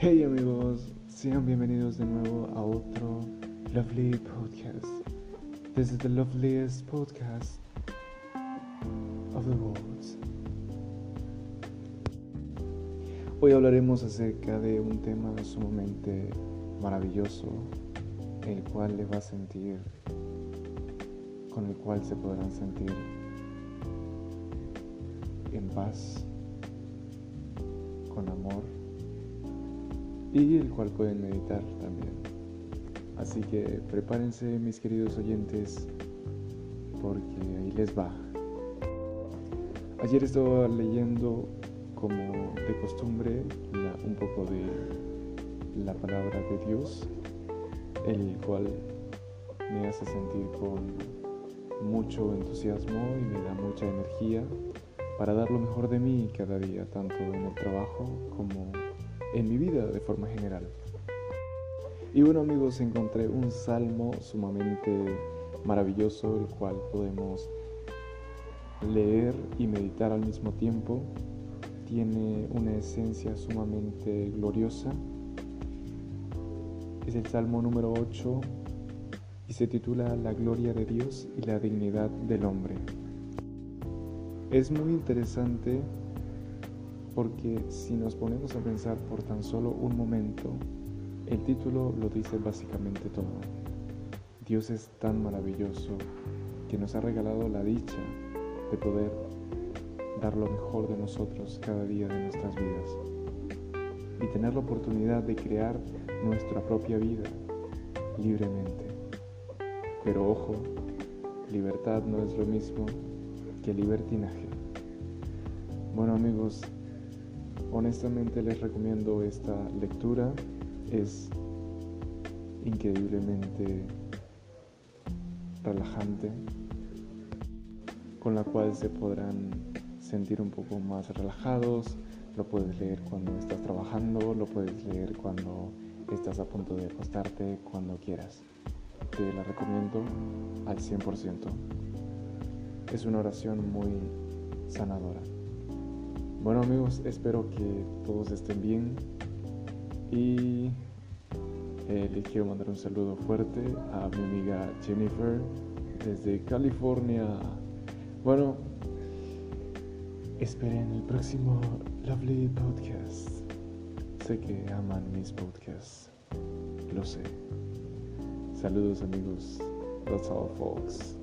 Hey amigos, sean bienvenidos de nuevo a otro Lovely Podcast. This is the loveliest podcast of the world. Hoy hablaremos acerca de un tema sumamente maravilloso, el cual le va a sentir, con el cual se podrán sentir en paz, con amor y el cual pueden meditar también. Así que prepárense mis queridos oyentes porque ahí les va. Ayer estaba leyendo como de costumbre un poco de la palabra de Dios, el cual me hace sentir con mucho entusiasmo y me da mucha energía para dar lo mejor de mí cada día, tanto en el trabajo como en mi vida de forma general. Y bueno amigos, encontré un salmo sumamente maravilloso, el cual podemos leer y meditar al mismo tiempo. Tiene una esencia sumamente gloriosa. Es el Salmo número 8 y se titula La gloria de Dios y la dignidad del hombre. Es muy interesante porque si nos ponemos a pensar por tan solo un momento, el título lo dice básicamente todo. Dios es tan maravilloso que nos ha regalado la dicha de poder dar lo mejor de nosotros cada día de nuestras vidas y tener la oportunidad de crear nuestra propia vida libremente. Pero ojo, libertad no es lo mismo que libertinaje. Bueno amigos, Honestamente les recomiendo esta lectura. Es increíblemente relajante, con la cual se podrán sentir un poco más relajados. Lo puedes leer cuando estás trabajando, lo puedes leer cuando estás a punto de acostarte, cuando quieras. Te la recomiendo al 100%. Es una oración muy sanadora. Bueno amigos, espero que todos estén bien y eh, les quiero mandar un saludo fuerte a mi amiga Jennifer desde California. Bueno, esperen el próximo Lovely Podcast. Sé que aman mis podcasts, lo sé. Saludos amigos. That's all folks.